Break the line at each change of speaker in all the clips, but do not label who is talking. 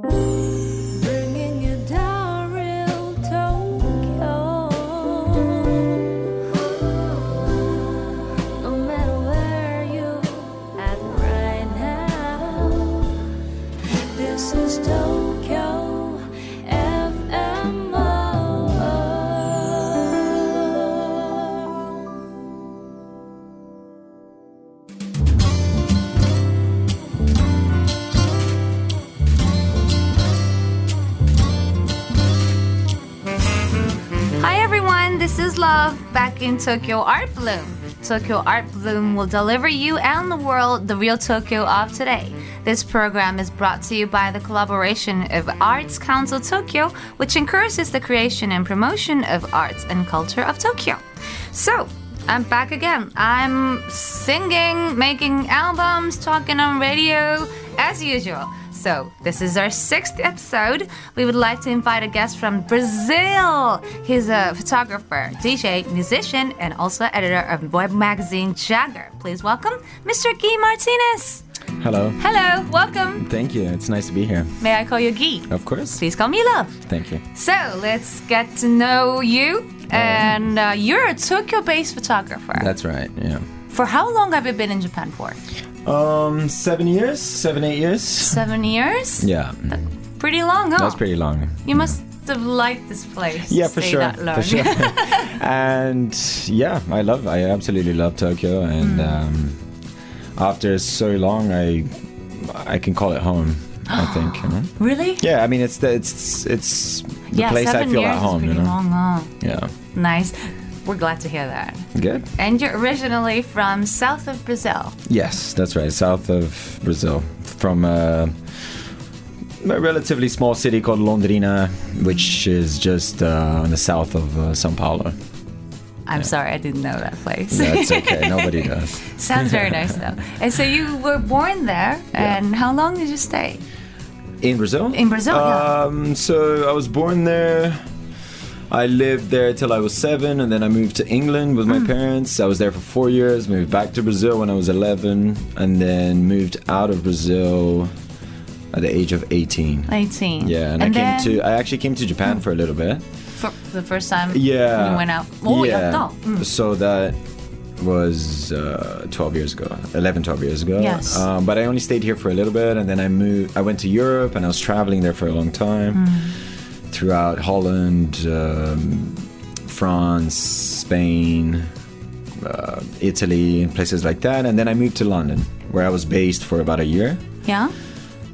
Bringing
in Tokyo Art Bloom. Tokyo Art Bloom will deliver you and the world the real Tokyo of today. This program is brought to you by the collaboration of Arts Council Tokyo, which encourages the creation and promotion of arts and culture of Tokyo. So, I'm back again. I'm singing, making albums, talking on radio, as usual. So, this is our sixth episode. We would like to invite a guest from Brazil. He's a photographer, DJ, musician, and also editor of web magazine Jagger. Please welcome Mr. Gui Martinez.
Hello.
Hello, welcome.
Thank you. It's nice to be here.
May I call you Gui?
Of course.
Please call me Love.
Thank you.
So, let's get to know you. And uh, you're a Tokyo based photographer.
That's right. Yeah.
For how long have you been in Japan for?
Um, seven years, seven, eight years.
Seven years?
Yeah,
Pretty long, huh?
that's pretty long.
You must have liked this place. to
Yeah, for
stay
sure.
That long.
For sure. and yeah, I love. I absolutely love Tokyo, and
Mm.
um, after so long, I I can call it home. I think. You know?
really?
Yeah, I mean, it's the it's it's the
yeah,
place I
seven
feel
years
at home. You know.
long, huh?
Yeah.
Nice. We're glad to hear that.
Good.
And you're originally from south of Brazil.
Yes, that's right. South of Brazil, from uh, a relatively small city called Londrina, which is just uh, on the south of uh, São Paulo.
I'm sorry, I didn't know that place.
That's okay. Nobody does.
Sounds very nice though. And so you were born there,
Yeah.
and how long did you stay?
In Brazil?
In Brazil, yeah.
Um, so I was born there. I lived there till I was seven, and then I moved to England with my
Mm.
parents. I was there for four years. Moved back to Brazil when I was 11, and then moved out of Brazil at the age of 18.
18.
Yeah, and, I
then
came to. I actually came to Japan for a little bit.
for the first time.
Yeah.
You went out. Oh,
yeah.
yeah. Mm.
So that was uh, 12 years ago, 11, 12 years ago.
Yes.
Um, but I only stayed here for a little bit, and then I moved. I went to Europe, and I was traveling there for a long time,
Mm.
Throughout Holland, um, France, Spain, uh, Italy, and places like that. And then I moved to London, where I was based for about a year.
Yeah.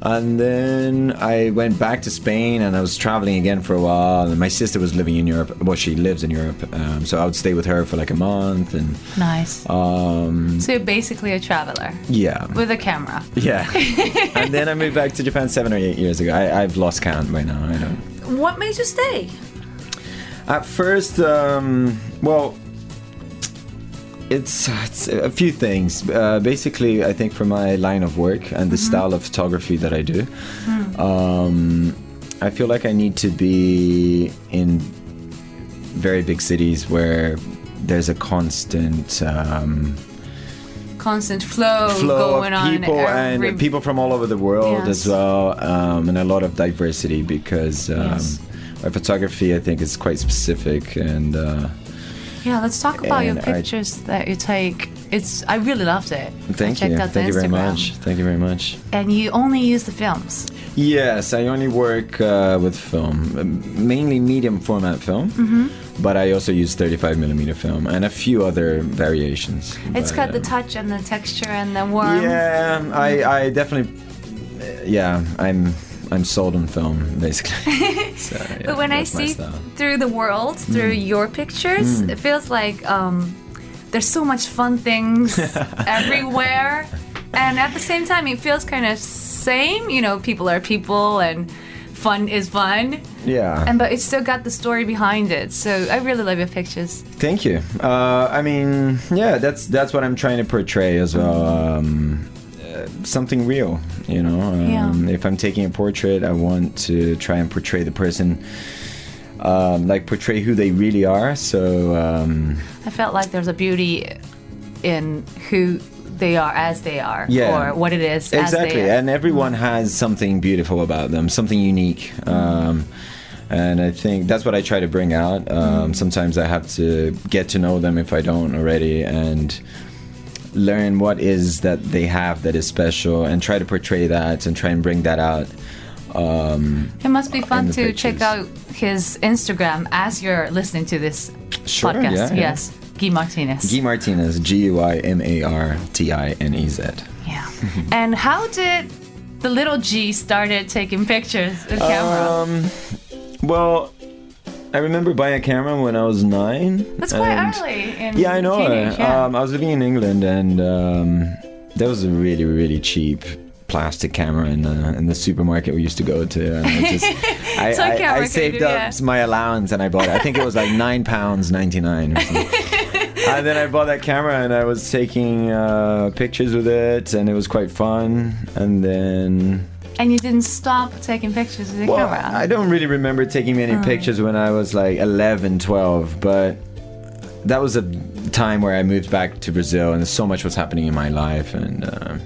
And then I went back to Spain and I was traveling again for a while. And my sister was living in Europe. Well, she lives in Europe. Um, so I would stay with her for like a month. And
Nice.
um,
So you're basically a traveler
yeah.
with a camera.
Yeah. and then I moved back to Japan seven or eight years ago. I, I've lost count by now. I don't.
What made you stay?
At first, um, well, it's, it's a few things. Uh, basically, I think for my line of work and the style of photography that I do, um, I feel like I need to be in very big cities where there's a constant um,
Constant flow,
flow
going
of
on.
people
every-
and people from all over the world
Yes.
as well, um, and a lot of diversity because um,
Yes.
my photography, I think, is quite specific and. Uh,
Yeah, let's talk about your
And I-
pictures that you take. It's I really loved it. I
Thank
checked
you. Thank you very much. Thank you very much.
And you only use the films.
Yes, I only work uh, with film, mainly medium format film,
Mm-hmm.
But I also use 35 millimeter film and a few other variations.
It's
But,
got the
uh,
touch and the texture and the warmth.
Yeah, I, I definitely, uh, yeah, I'm I'm sold on film basically. So, yeah,
But when I see through the world, through
Mm.
your pictures, it feels like um, there's so much fun things everywhere, and at the same time, it feels kind of same. You know, people are people, and fun is fun,
yeah.
and but it's still got the story behind it. So I really love your pictures.
Thank you. Uh, I mean, yeah, that's that's what I'm trying to portray as well. Um, uh, something real, you know. Um,
Yeah.
If I'm taking a portrait, I want to try and portray the person, um, like portray who they really are. So um,
I felt like there's a beauty in who they are as they are,
Yeah.
or what it is as
exactly
they are.
and everyone has something beautiful about them something unique um, and i think that's what i try to bring out um, sometimes i have to get to know them if i don't already and learn what is that they have that is special and try to portray that and try and bring that out um,
It must be fun to check out his Instagram as you're listening to this
Sure,
podcast.
yeah, yeah.
Yes, Gui Martinez.
Gui Martinez, G U I M A R T I N E Z.
Yeah. and how did the little G started taking pictures with camera?
Um, well, I remember buying a camera when I was nine.
That's quite early. In
Yeah, I know.
Teenage, yeah.
Um, I was living in England, and um, there was a really, really cheap plastic camera in the in the supermarket we used to go to. And I just, I, I, I saved up
yeah.
my allowance and I bought it. I think it was like nine pounds ninety nine. and then I bought that camera and I was taking uh, pictures with it, and it was quite fun. And then.
and you didn't stop taking pictures with the
Well,
camera.
I don't really remember taking many pictures when I was like 11, 12, but that was a time where I moved back to Brazil and so much was happening in my life. And uh,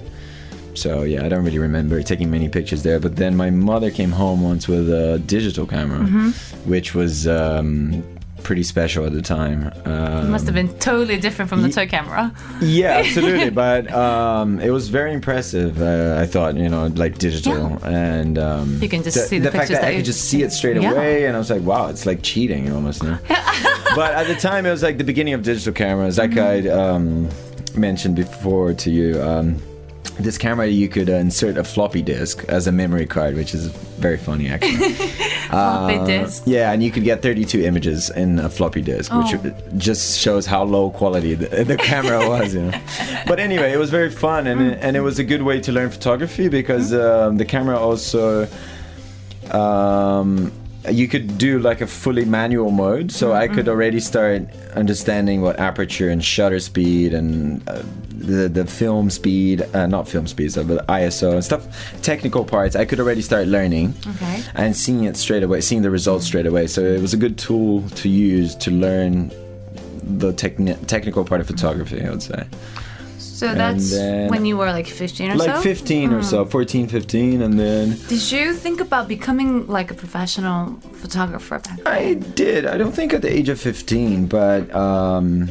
so, yeah, I don't really remember taking many pictures there. But then my mother came home once with a digital camera,
Mm-hmm.
which was um, pretty special at the time. Um,
it must have been totally different from the
Ye-
toy camera.
yeah, absolutely. but um, it was very impressive. Uh, I thought, you know, like digital, and um,
You can just see the
fact
pictures
that,
that
I
you-
could just see it straight
Yeah.
away, and I was like, wow, it's like cheating almost. You know? but at the time, it was like the beginning of digital cameras, like
Mm-hmm.
I um, mentioned before to you. This camera, you could uh, insert a floppy disk as a memory card, which is very funny, actually.
Floppy
Uh,
disk.
Yeah, and you could get 32 images in a floppy disk, which
Oh.
just shows how low quality the, the camera was. You know? But anyway, it was very fun, and it, and it was a good way to learn photography because um, the camera also. Um, you could do like a fully manual mode, so I could already start understanding what aperture and shutter speed and uh, the the film speed, uh, not film speed, so but ISO and stuff, technical parts. I could already start learning
Okay.
and seeing it straight away, seeing the results straight away. So it was a good tool to use to learn the techni- technical part of photography. I would say,
So that's
then-
when you were like 15 or something
like
so?
15 or so, 14, 15, and then
Did you think about becoming like a professional photographer back then?
I did. I don't think at the age of 15, but um,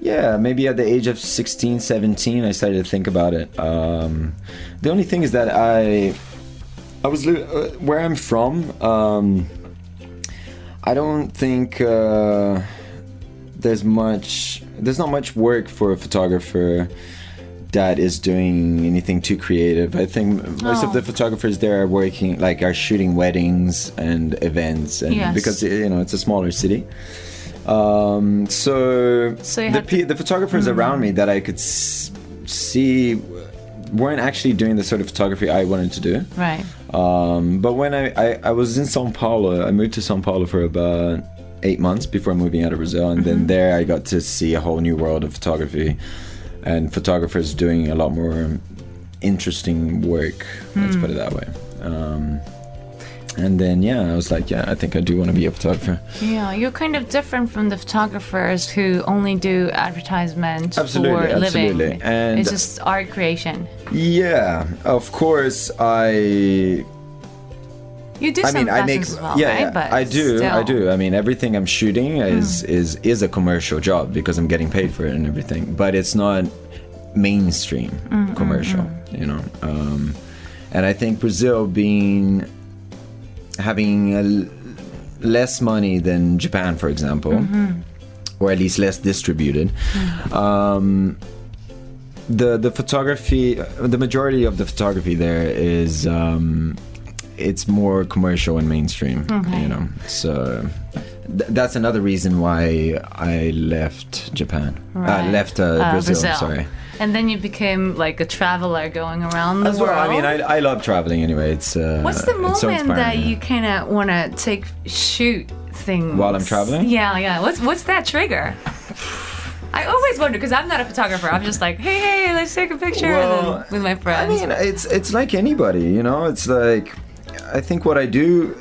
yeah, maybe at the age of 16, 17, I started to think about it. Um, the only thing is that I, I was li- uh, where I'm from. Um, I don't think uh, there's much. There's not much work for a photographer that is doing anything too creative. I think most
Oh.
of the photographers there are working like are shooting weddings and events, and
Yes.
because you know it's a smaller city. Um, so
So
the
to-
the photographers around me that I could s- see weren't actually doing the sort of photography I wanted to do.
Right.
Um, but when I, I, I was in Sao Paulo, I moved to Sao Paulo for about eight months before moving out of Brazil, and then there I got to see a whole new world of photography and photographers doing a lot more interesting work. Let's put it that way. Um, and then yeah, I was like, yeah, I think I do want to be a photographer.
Yeah, you're kind of different from the photographers who only do advertisements
Absolutely,
for a living.
absolutely. And-
it's just art creation.
Yeah, of course I
You do
I mean, I make
well,
yeah,
right?
yeah,
But
I do, I
still. Hmm.
do. I mean, everything I'm shooting is is is a commercial job because I'm getting paid for it and everything. But it's not mainstream
Hmm,
commercial, you know. Um, and I think Brazil being having a less money than Japan, for example,
Mm-hmm.
or at least less distributed. Um, the the photography, the majority of the photography there is um, it's more commercial and mainstream.
Okay.
You know, so th- that's another reason why I left Japan.
Right.
Uh, left uh,
Uh,
Brazil, Sorry.
And then you became like a traveler going around the
As
world.
well, I mean, I, I love traveling anyway. It's uh,
What's the
it's so
moment that you kind of want to take shoot things
While I'm traveling?
Yeah, yeah. What's what's that trigger? I always wonder because I'm not a photographer. I'm just like, hey, hey, let's take a picture
Well,
with my friends.
I mean, it's it's like anybody, you know. It's like I think what I do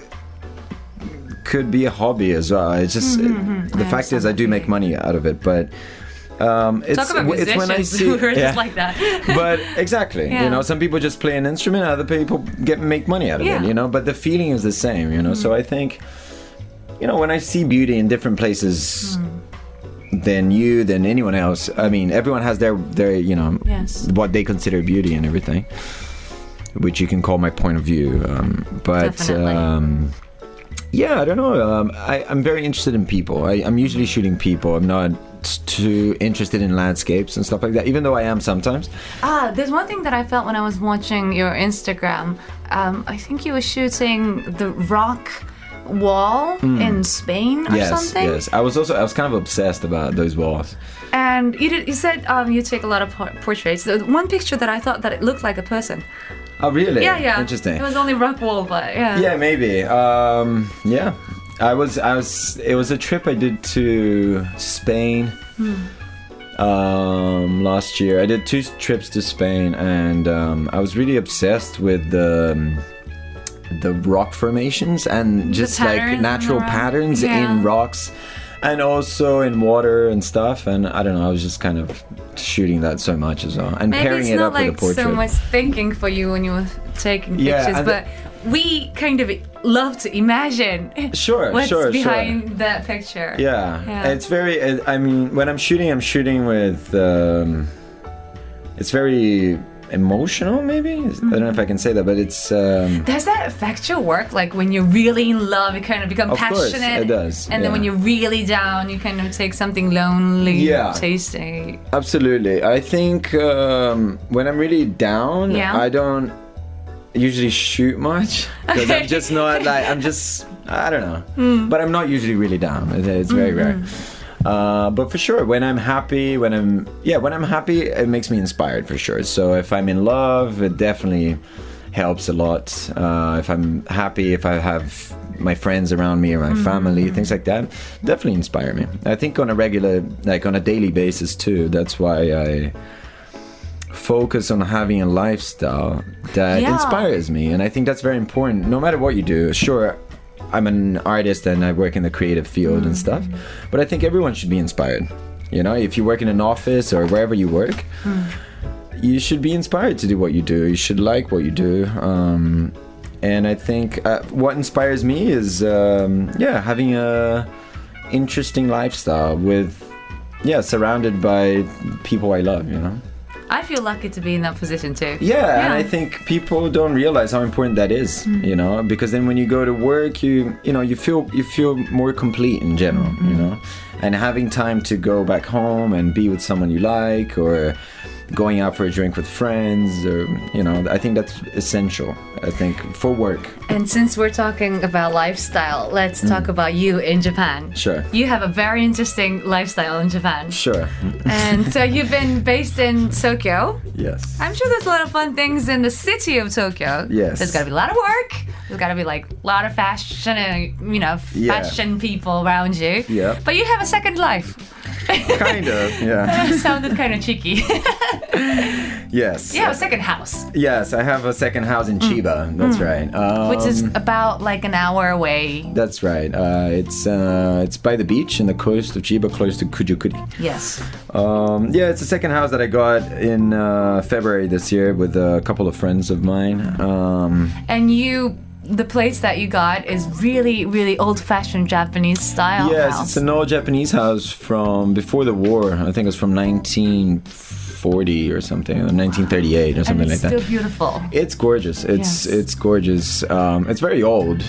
could be a hobby as well. It's just
Mm-hmm,
the
I
fact is I do make money out of it, but Um, it's,
Talk about
it's when I see.
who are
yeah.
just like that.
but exactly,
Yeah.
you know, some people just play an instrument, other people get make money out of
Yeah. Mm-hmm.
it, you know. But the feeling is the same, you know. So I think, you know, when I see beauty in different places
Mm.
than you, than anyone else, I mean, everyone has their their, you know,
Yes.
what they consider beauty and everything, which you can call my point of view. Um, but um, yeah, I don't know. Um, I, I'm very interested in people. I, I'm usually shooting people. I'm not too interested in landscapes and stuff like that, even though I am sometimes.
Ah, there's one thing that I felt when I was watching your Instagram. Um, I think you were shooting the rock wall in Spain or
yes,
something.
yes. I was also I was kind of obsessed about those walls.
And you did. You said um, you take a lot of portraits. The one picture that I thought that it looked like a person.
Oh, really?
Yeah, yeah.
Interesting.
It was only rock wall, but yeah.
Yeah, maybe. Um, yeah, I was. I was. It was a trip I did to Spain um, last year. I did two trips to Spain, and um, I was really obsessed with the. um, the rock formations and just like natural patterns
Yeah.
in rocks and also in water and stuff and i don't know i was just kind of shooting that so much as well and
Maybe
pairing it up with
like
a portrait
so much thinking for you when you were taking
Yeah,
pictures, but we kind of love to imagine
Sure,
what's
sure, sure.
behind that picture.
Yeah.
Yeah.
it's very. I mean, when I'm shooting, I'm shooting with. Um, it's very emotional, maybe. I don't know if I can say that, but it's. Um,
Does that affect your work? Like when you're really in love, you kind of become
Of course,
passionate.
it does,
And then when you're really down, you kind of take something lonely,
Yeah.
tasty.
absolutely. I think um, when I'm really down,
Yeah.
I don't usually shoot much because. I'm just not like I'm just I don't know.
Hmm.
But I'm not usually really down. It- It's very rare. Uh, but for sure, when I'm happy, when I'm yeah, when I'm happy, it makes me inspired for sure. So if I'm in love, it definitely helps a lot. Uh, if I'm happy, if I have my friends around me or my family, things like that, definitely inspire me. I think on a regular, like on a daily basis too. That's why I focus on having a lifestyle that
Yeah.
inspires me and i think that's very important no matter what you do sure i'm an artist and i work in the creative field and stuff but i think everyone should be inspired. You know if you work in an office or wherever you work you should be inspired to do what you do. You should like what you do. Um, and i think uh, what inspires me is um, yeah having a interesting lifestyle with yeah surrounded by people i love you know
I feel lucky to be in that position too.
yeah, and I think people don't realize how important that is, mm. you know, because then when you go to work, you you know you feel you feel more complete in general, you mm. know, and having time to go back home and be with someone you like, or going out for a drink with friends, or you know, I think that's essential. I think for work.
And since we're talking about lifestyle, let's talk about you in Japan.
Mm. Sure.
You have a very interesting lifestyle in Japan.
Sure.
and so you've been based in Tokyo.
Yes.
I'm sure there's a lot of fun things in the city of Tokyo.
Yes.
There's got to be a lot of work. There's got to be like a lot of fashion, and, you know,
Yeah.
fashion people around you.
Yeah.
But you have a second life.
kind of. Yeah.
Sounded kind of cheeky.
Yes.
you have a second house,
Yes, I have a second house in Chiba. That's right. Um,
which is about like an hour away.
That's right. Uh, it's uh, it's by the beach in the coast of Chiba, close to Kujukuri.
Yes.
Um, yeah, it's the second house that I got in uh, February this year with a couple of friends of mine. Um,
And you, the place that you got is really, really old-fashioned Japanese style
yes,
house.
it's an old Japanese house from before the war. I think it was from 1940 or something, or 1938 or something
it's
like
still
that.
beautiful.
It's gorgeous. It's
Yes.
it's gorgeous. Um, it's very old,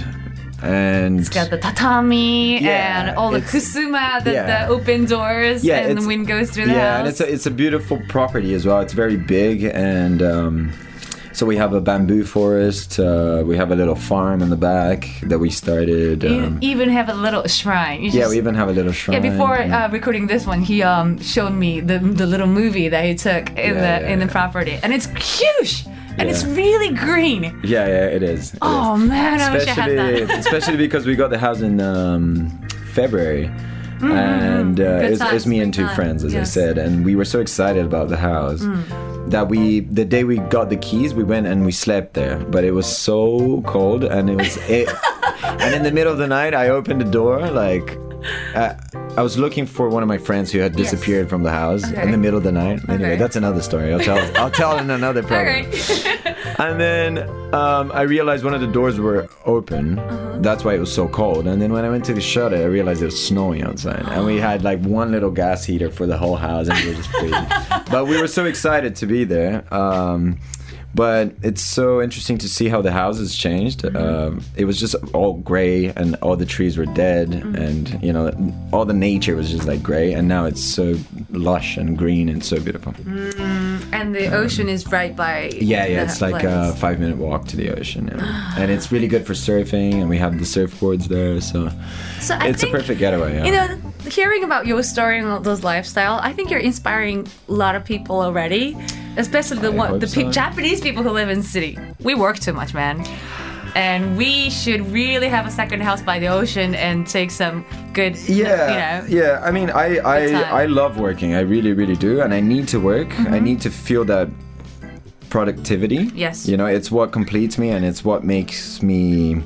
and
It's got the tatami
Yeah,
and all the fusuma, the,
yeah.
the open doors,
Yeah,
and the wind goes through the
yeah,
house.
and it's a, it's a beautiful property as well. It's very big, and um, so we have a bamboo forest. Uh, we have a little farm in the back that we started.
you
Um,
even have a little shrine. You
yeah,
just-
we even have a little shrine.
Yeah, before
yeah.
uh, recording this one, he um showed me the the little movie that he took in
Yeah,
the
yeah,
in the
yeah.
property, and it's huge, and it's really green.
yeah, yeah, it is. it
Oh
is.
man, I wish I had
especially
that.
especially because we got the house in um, February. And uh.
Good
it, was, it was
times,
me and two
times,
friends, as I
yes. Mm.
said, and we were so excited about the house that we, the day we got the keys, we went and we slept there. But it was so cold, and it was, it, and in the middle of the night, I opened the door like uh, I was looking for one of my friends who had
Yes.
disappeared from the house
Okay.
in the middle of the night. Anyway,
Okay.
that's another story. I'll tell. I'll tell in another program.
right.
And then um, I realized one of the doors were open.
Uh-huh.
That's why it was so cold. And then when I went to the it, I realized it was snowing outside. And we had like one little gas heater for the whole house, and we were just freezing. but we were so excited to be there. Um, but it's so interesting to see how the houses changed.
Mm-hmm.
Um, it was just all gray, and all the trees were dead,
Mm-hmm.
and you know, all the nature was just like gray. And now it's so lush and green and so beautiful.
And the ocean is right by.
Yeah, yeah, it's like
place.
a five minute walk to the ocean. Yeah. and it's really good for surfing, and we have the surfboards there, so
So
it's
think,
a perfect getaway. Yeah.
You know, hearing about your story and all those lifestyle, I think you're inspiring a lot of people already, especially the
I
one, the
so.
Japanese people who live in the city. We work too much, man. And we should really have a second house by the ocean and take some good,
yeah,
you know.
yeah. I mean, I. I, I love working. I really, really do, and I need to work. I need to feel that productivity.
Mm-hmm. Yes.
You know, it's what completes me, and it's what makes me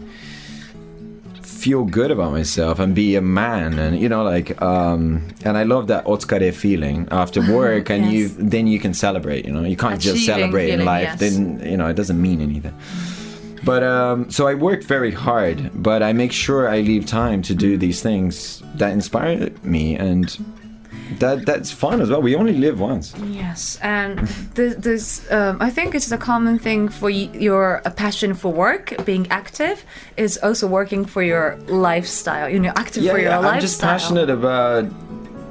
feel good about myself and be a man and you know like um and i love that otsukare feeling after work and
Yes.
you then you can celebrate you know you can't just
Achieving
celebrate in life
yes.
then you know it doesn't mean anything but um so i work very hard but i make sure i leave time to do these things that inspire me and that that's fun as well we only live once
Yes, and this, this um, I think it's a common thing for y- your a passion for work, being active, is also working for your lifestyle. You know, active
yeah,
for your
yeah
lifestyle.
i'm just passionate about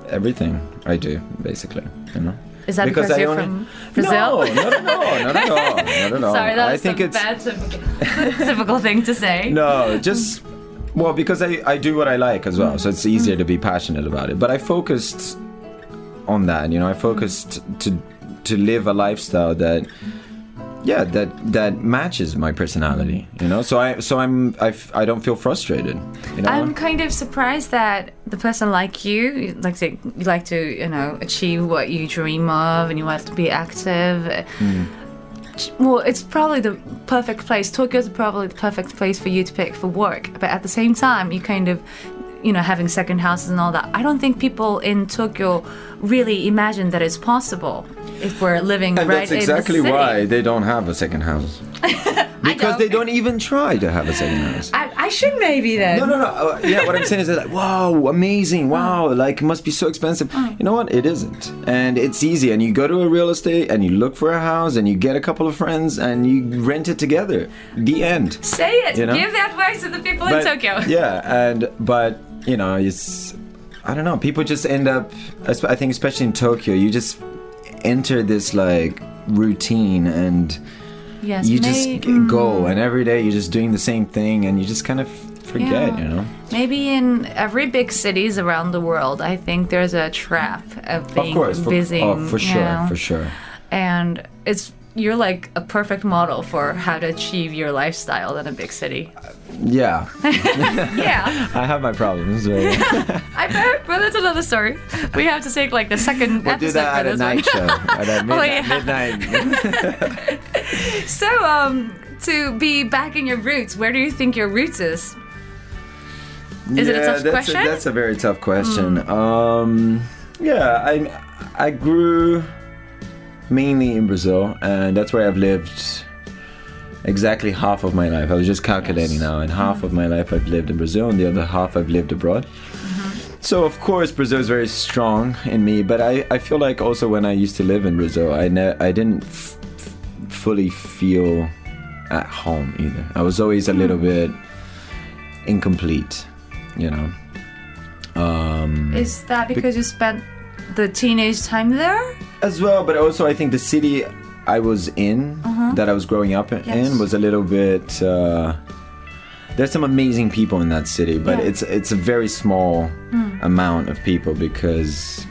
everything i do basically you know
Is that because,
I
you're
only-
from Brazil?
No, not at all. Not at all. Not at all.
Sorry, that
I think
a
it's
bad typical, typical thing to say.
no, just well because I I do what I like as well, so it's mm-hmm. easier to be passionate about it. But I focused on that. You know, I focused to to live a lifestyle that. Yeah, that that matches my personality, you know. So I so I'm I, f- I don't feel frustrated, you know.
I'm kind of surprised that the person like you, like to you like to you know achieve what you dream of, and you want to be active.
Hmm.
Well, it's probably the perfect place. Tokyo's probably the perfect place for you to pick for work. But at the same time, you kind of, you know, having second houses and all that. I don't think people in Tokyo really imagine that it's possible if we're living
and
right
that's
in
exactly
the city.
why they don't have a second house. because they don't even try to have a second house.
I, I should maybe then.
No, no, no. Uh, yeah, what I'm saying is that, like, wow, amazing, wow, like it must be so expensive. You know what? It isn't, and it's easy. And you go to a real estate and you look for a house and you get a couple of friends and you rent it together. The end.
Say it.
You know?
Give the advice to the people in Tokyo.
Yeah, and but you know, it's I don't know. People just end up. I think especially in Tokyo, you just enter this like routine and
Yes,
you just
may-
go mm-hmm. and every day you're just doing the same thing and you just kind of forget
Yeah.
you know
Maybe in every big cities around the world, I think there's a trap of
of
being
course for, oh,
busy.
oh, for
you
sure
know?
for sure
And it's you're like a perfect model for how to achieve your lifestyle in a big city.
yeah
yeah,
i have my problems but
I bet. But that's another story. We have to take like the second
we'll do that at a night
one.
show at a midnight,
Oh, yeah.
midnight
So, um, to be back in your roots, where do you think your roots is? Is it a
yeah,
tough
that's
question?
A, that's a very tough question. Um, yeah, I I grew mainly in Brazil, and that's where I've lived exactly half of my life. I was just calculating
Yes.
now, and half of my life I've lived in Brazil, and the other half I've lived abroad.
Mm-hmm.
So of course Brazil is very strong in me, but I, I feel like also when I used to live in Brazil, I ne- I didn't f- f- fully feel at home either. I was always a
Hmm.
little bit incomplete, you know. Um,
Is that because you spent the teenage time there?
As well, but also I think the city I was in, that I was growing up in,
Uh-huh. Yes.
was a little bit. Uh, there's some amazing people in that city, but
Yeah.
It's it's a very small amount of people because.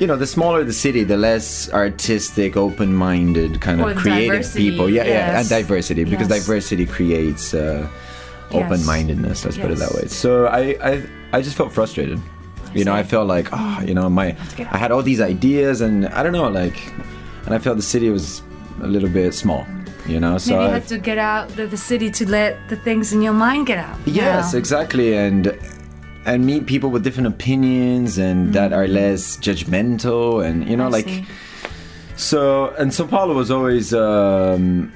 You know, the smaller the city, the less artistic, open-minded, kind of creative
diversity,
people. Yeah, yeah, and diversity because
Yes.
diversity creates uh, open-mindedness. Let's put it that way. So I, I, I just felt frustrated. You know, I felt like, ah, you know, my, I had all these ideas, and I don't know, like, and I felt the city was a little bit small. You know, so
Maybe you
I-
had to get out of the city to let the things in your mind get out.
yes, exactly, and and meet people with different opinions and that are less judgmental and you know
Mm-hmm. I
like
see.
so and Sao Paulo was always um,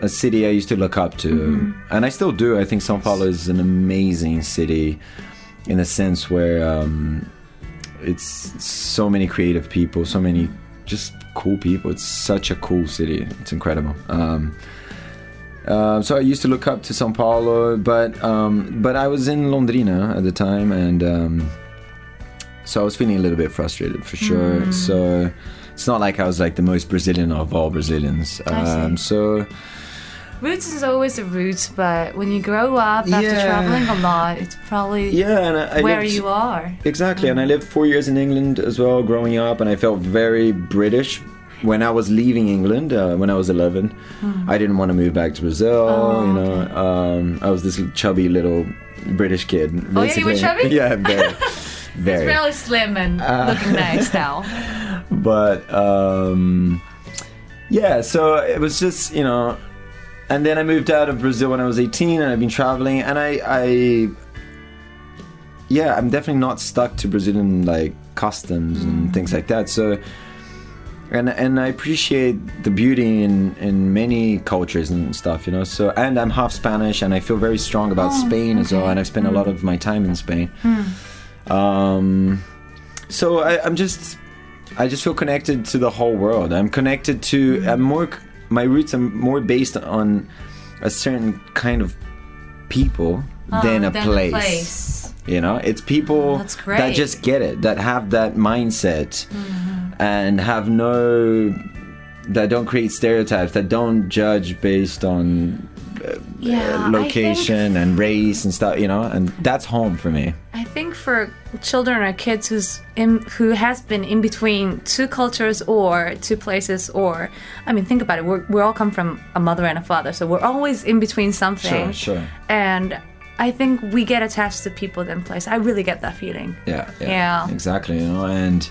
a city I used to look up to,
Mm-hmm.
and I still do. I think Sao Paulo is an amazing city, in a sense where um, it's so many creative people, so many just cool people. It's such a cool city. It's incredible. Um, uh, so I used to look up to Sao Paulo, but um, but I was in Londrina at the time, and um, so I was feeling a little bit frustrated for sure.
Mm.
So it's not like I was like the most Brazilian of all Brazilians. Um, so
Roots is always a roots, but when you grow up after
Yeah.
traveling a lot, it's probably
yeah, and I, I
where
lived-
you are.
Exactly, and I lived four years in England as well, growing up, and I felt very British when I was leaving England. Uh, when I was 11, I didn't want to move back to Brazil.
Oh,
you know, um, I was this chubby little British kid.
Oh, yeah, you were chubby?
yeah, very,
It's
very.
really slim and
Uh,
looking nice now.
but um, yeah, so it was just you know, and then I moved out of Brazil when I was 18, and I've been traveling, and I, I yeah, I'm definitely not stuck to Brazilian like customs and mm. things like that. So. And, and I appreciate the beauty in, in many cultures and stuff, you know. So and I'm half Spanish, and I feel very strong about
Oh,
Spain as well. And I've spent a lot mm. of my time in Spain. Hmm. Um, so I, I'm just, I just feel connected to the whole world. I'm connected to. I'm more. My roots are more based on a certain kind of people than,
Oh,
a,
than
place.
place.
You know, it's people
That's
that just get it, that have that mindset,
Mm-hmm.
and have no. That don't create stereotypes. That don't judge based on Uh,
yeah,
location and race and stuff. You know, and that's home for me.
I think for children or kids who's in, who has been in between two cultures or two places, or I mean, think about it. We're, we all come from a mother and a father, so we're always in between something.
Sure, sure.
And I think we get attached to people than place. I really get that feeling.
Yeah, yeah,
Yeah.
exactly. You know, and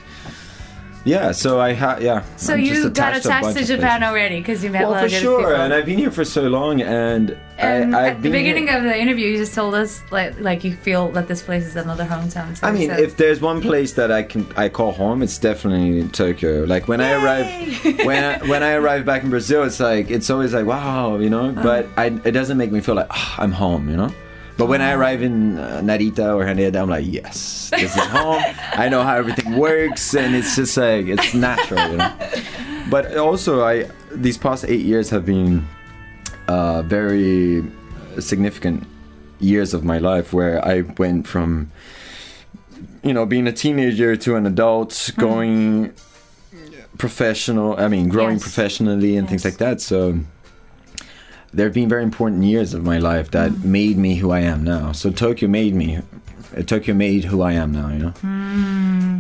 yeah, so I have yeah.
So
I'm
you got
a
attached to Japan already because you met a
Well,
lot
for sure,
people.
and I've been here for so long, and,
And
I,
at the
been here-
beginning of the interview, you just told us like like you feel that this place is another hometown.
I mean,
so-
if there's one place that I can I call home, it's definitely Tokyo. Like when I arrive, when I, when I arrive back in Brazil, it's like it's always like wow, you know.
Uh-huh.
But I, it doesn't make me feel like "Ah, I'm home, you know. But when I arrive in uh, Narita or Haneda, I'm like, yes, this is home. I know how everything works, and it's just like it's natural, you know. But also, I these past eight years have been uh, very significant years of my life where I went from you know being a teenager to an adult going professional i mean growing
Yes.
professionally and things like that so there have been very important years of my life that
Mm.
made me who i am now so tokyo made me uh, tokyo made who i am now you know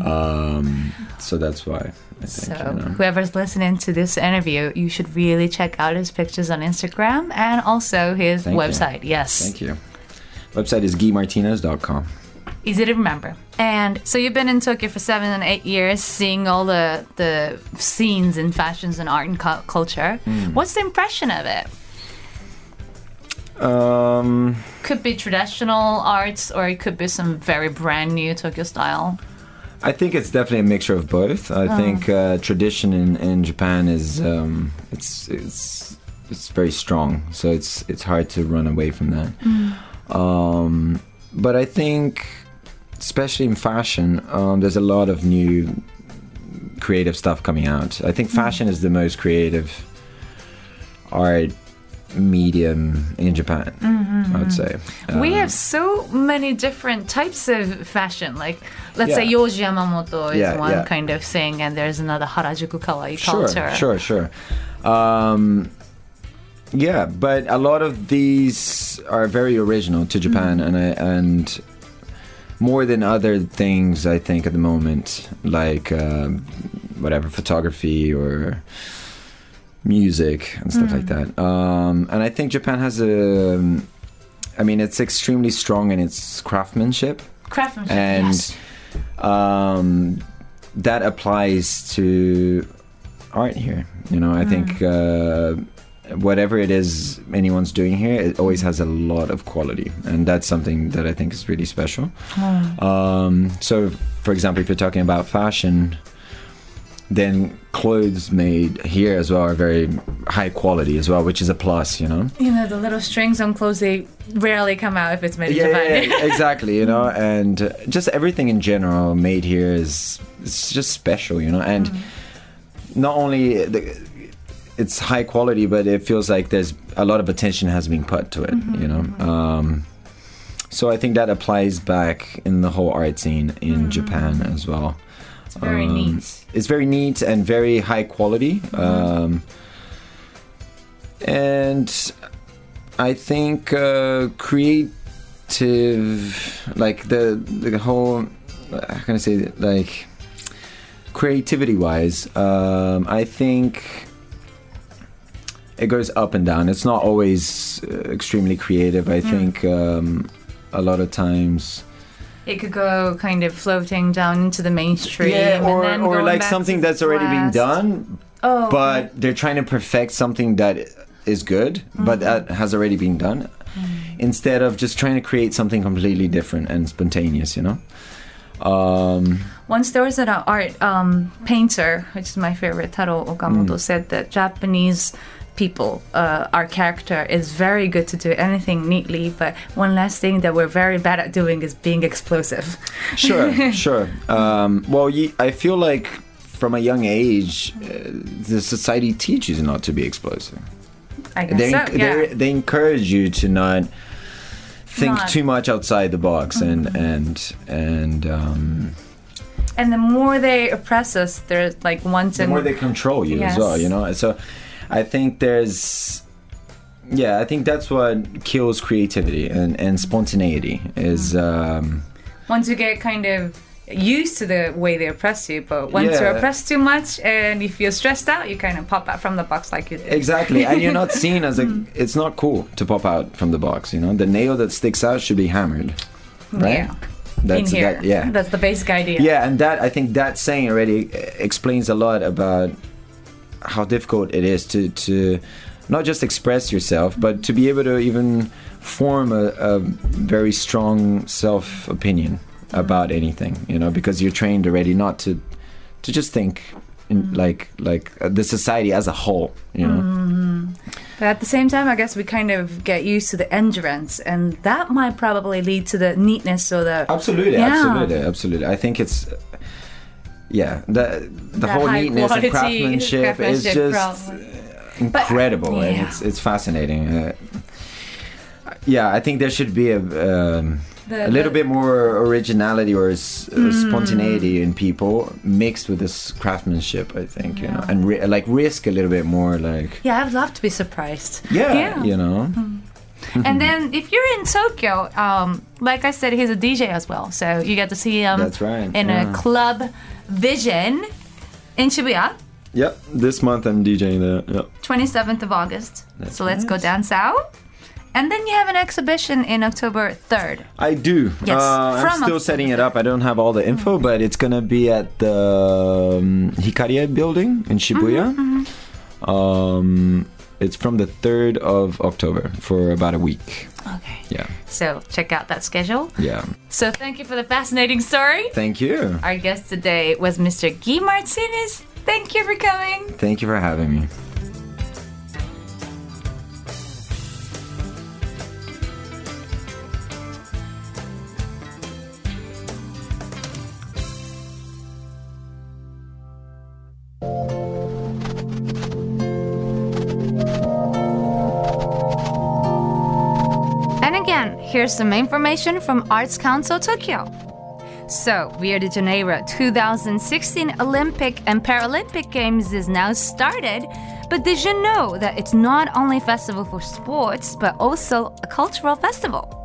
um, so that's why i think
Mm. So,
you know.
whoever's listening to this interview, you should really check out his pictures on Instagram and also his
Thank you.
website. Yes.
thank you website is guimartinez.com
Easy to remember. And so you've been in Tokyo for seven and eight years, seeing all the the scenes and fashions and art and cu- culture.
Hmm.
What's the impression of it?
Um,
Could be traditional arts, or it could be some very brand new Tokyo style.
I think it's definitely a mixture of both. I think uh, tradition in, in Japan is um, it's it's it's very strong, so it's it's hard to run away from that. Um, but I think, especially in fashion, um, there's a lot of new creative stuff coming out. I think fashion is the most creative art medium in Japan. I would say.
we
Uh,
have so many different types of fashion. Like, let's say
Yeah.
Yohji Yamamoto is
Yeah,
one
yeah.
kind of thing, and there's another Harajuku Kawaii
sure,
culture.
Sure, sure. Um, yeah, but a lot of these are very original to Japan, and I, and more than other things, I think at the moment, like um, whatever photography or music and stuff like that. Um, and I think Japan has a. I mean, it's extremely strong in its craftsmanship
Craftsmanship.
and
yes.
um, that applies to art here. You know, I think uh, whatever it is anyone's doing here, it always has a lot of quality, and that's something that I think is really special. Um, so, for example, if you're talking about fashion, then clothes made here as well are very high quality as well, which is a plus, you know.
You know, the little strings on clothes, they rarely come out if it's made in Japan.
yeah, yeah, exactly. You know, and just everything in general made here is it's just special, you know, and mm. not only the, it's high quality, but it feels like there's a lot of attention has been put to it, mm-hmm, you know. Mm-hmm. Um, so I think that applies back in the whole art scene in mm. Japan as well.
It's very
Um,
neat.
It's very neat and very high quality. Um, and I think uh, creative, like the the whole, how can I say like creativity wise, um, I think it goes up and down. It's not always uh, extremely creative. I think um, a lot of times.
It could go kind of floating down into the mainstream.
Yeah, or,
and then
or like something that's already been done,
Oh,
but they're trying to perfect something that is good, but
Mm-hmm.
that has already been done, instead of just trying to create something completely different and spontaneous. You know. Um,
Once there was an art um, painter, which is my favorite, Taro Okamoto,
Mm.
said that Japanese people, uh, our character, is very good to do anything neatly, but one last thing that we're very bad at doing is being explosive.
sure, sure. Um, well, ye- I feel like from a young age, uh, the society teaches not to be explosive.
I guess
They,
so, yeah.
they encourage you to not think
Not-
too much outside the box and and and um,
And the more they oppress us, they're like once
the more they control you as well. You know, so I think there's. Yeah, I think that's what kills creativity and, and spontaneity is um,
once you get kind of used to the way they oppress you, but once you're oppressed too much and if you feel stressed out, you kind of pop out from the box like you did.
Exactly, and you're not seen as a. It's not cool to pop out from the box. You know, the nail that sticks out should be hammered, right?
Yeah.
That's
in here.
that. Yeah,
That's the basic idea.
yeah, and that I think that saying already explains a lot about how difficult it is to to not just express yourself, but to be able to even form a, a very strong self opinion about anything. You know, because you're trained already not to to just think. In, like like uh, the society as a whole, you know.
But at the same time, I guess we kind of get used to the endurance, and that might probably lead to the neatness or the.
Absolutely,
Yeah.
absolutely, absolutely. I think it's yeah, the the whole needness and
quality
craftsmanship, is just
problem.
incredible, and
yeah.
it's it's fascinating. Uh, yeah, I think there should be a um,
The-
a little
the-
bit more originality or s- uh, spontaneity in people mixed with this craftsmanship. I think you know, and ri- like risk a little bit more, like
Yeah, I'd love to be surprised.
yeah,
Yeah.
you know.
And then if you're in Tokyo, um, like I said, he's a DJ as well, so you get to see him
right,
in
yeah.
a club Vision in Shibuya,
Yep, this month I'm DJing there. Yep.
27th of August.
That's
so let's go
nice.
dance out. And then you have an exhibition in October 3rd.
I do.
Yes,
Uh, I'm
from
still
October
setting it up. I don't have all the info, but it's gonna be at the um, Hikarie building in Shibuya.
Mm-hmm,
Um, it's from the 3rd of October for about a week.
Okay.
Yeah,
So check out that schedule.
yeah.
So thank you for the fascinating story.
Thank you.
Our guest today was Mr. Gui Martinez. Thank you for coming.
Thank you for having me.
Here's some information from Arts Council Tokyo. So, Rio de Janeiro 2016 Olympic and Paralympic Games is now started, but did you know that it's not only a festival for sports, but also a cultural festival?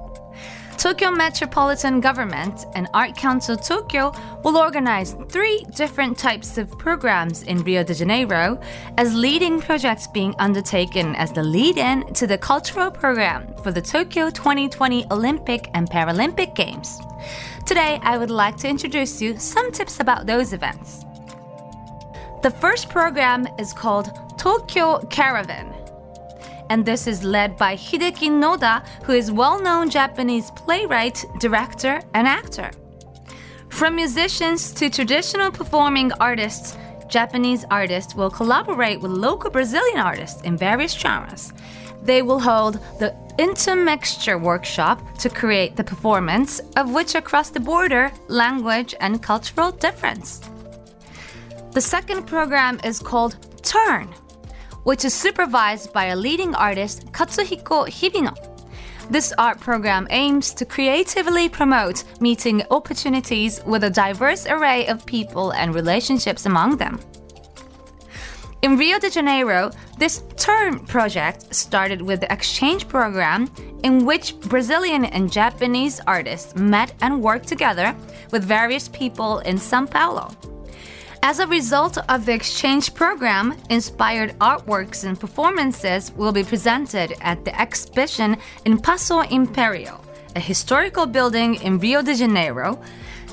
Tokyo Metropolitan Government and Art Council Tokyo will organize three different types of programs in Rio de Janeiro as leading projects being undertaken as the lead in to the cultural program for the Tokyo 2020 Olympic and Paralympic Games. Today, I would like to introduce you some tips about those events. The first program is called Tokyo Caravan. And this is led by Hideki Noda, who is well-known Japanese playwright, director, and actor. From musicians to traditional performing artists, Japanese artists will collaborate with local Brazilian artists in various genres. They will hold the intermixture workshop to create the performance of which across the border, language, and cultural difference. The second program is called Turn, which is supervised by a leading artist, Katsuhiko Hibino. This art program aims to creatively promote meeting opportunities with a diverse array of people and relationships among them. In Rio de Janeiro, this Turn project started with the exchange program in which Brazilian and Japanese artists met and worked together with various people in Sao Paulo. As a result of the exchange program, inspired artworks and performances will be presented at the exhibition in Passo Imperio, a historical building in Rio de Janeiro.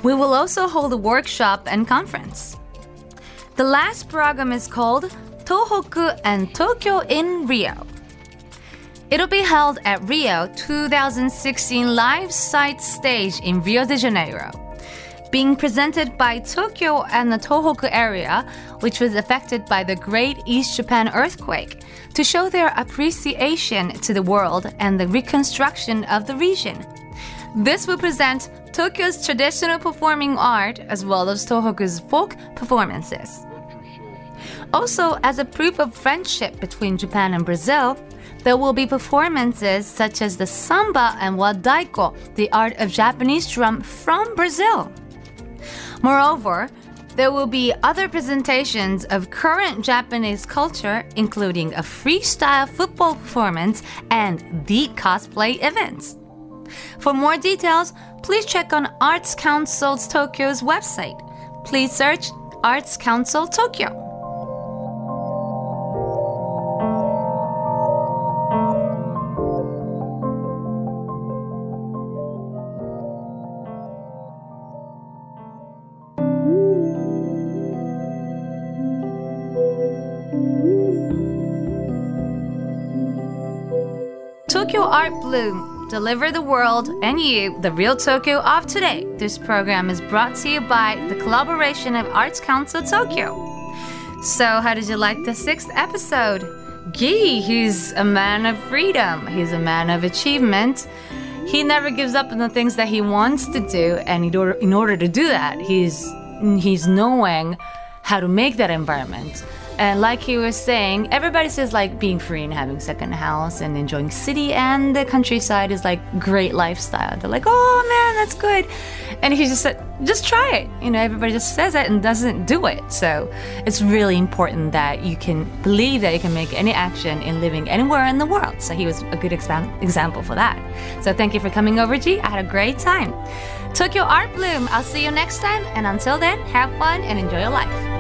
We will also hold a workshop and conference. The last program is called Tohoku and Tokyo in Rio. It'll be held at Rio 2016 Live Site Stage in Rio de Janeiro. Being presented by Tokyo and the Tohoku area, which was affected by the Great East Japan earthquake, to show their appreciation to the world and the reconstruction of the region. This will present Tokyo's traditional performing art as well as Tohoku's folk performances. Also, as a proof of friendship between Japan and Brazil, there will be performances such as the samba and wadaiko, the art of Japanese drum from Brazil. Moreover, there will be other presentations of current Japanese culture, including a freestyle football performance and the cosplay events. For more details, please check on Arts Council Tokyo's website. Please search Arts Council Tokyo. Tokyo Art Bloom. Deliver the world and you the real Tokyo of today. This program is brought to you by the collaboration of Arts Council Tokyo. So, how did you like the sixth episode? Gui, he's a man of freedom. He's a man of achievement. He never gives up on the things that he wants to do, and in order, to do that, he's he's knowing how to make that environment. And like he was saying, everybody says like being free and having second house and enjoying city and the countryside is like great lifestyle. They're like, oh man, that's good. And he just said, just try it. You know, everybody just says it and doesn't do it. So it's really important that you can believe that you can make any action in living anywhere in the world. So he was a good exam- example for that. So thank you for coming over, Gui. I had a great time. Tokyo Art Bloom. I'll see you next time. And until then, have fun and enjoy your life.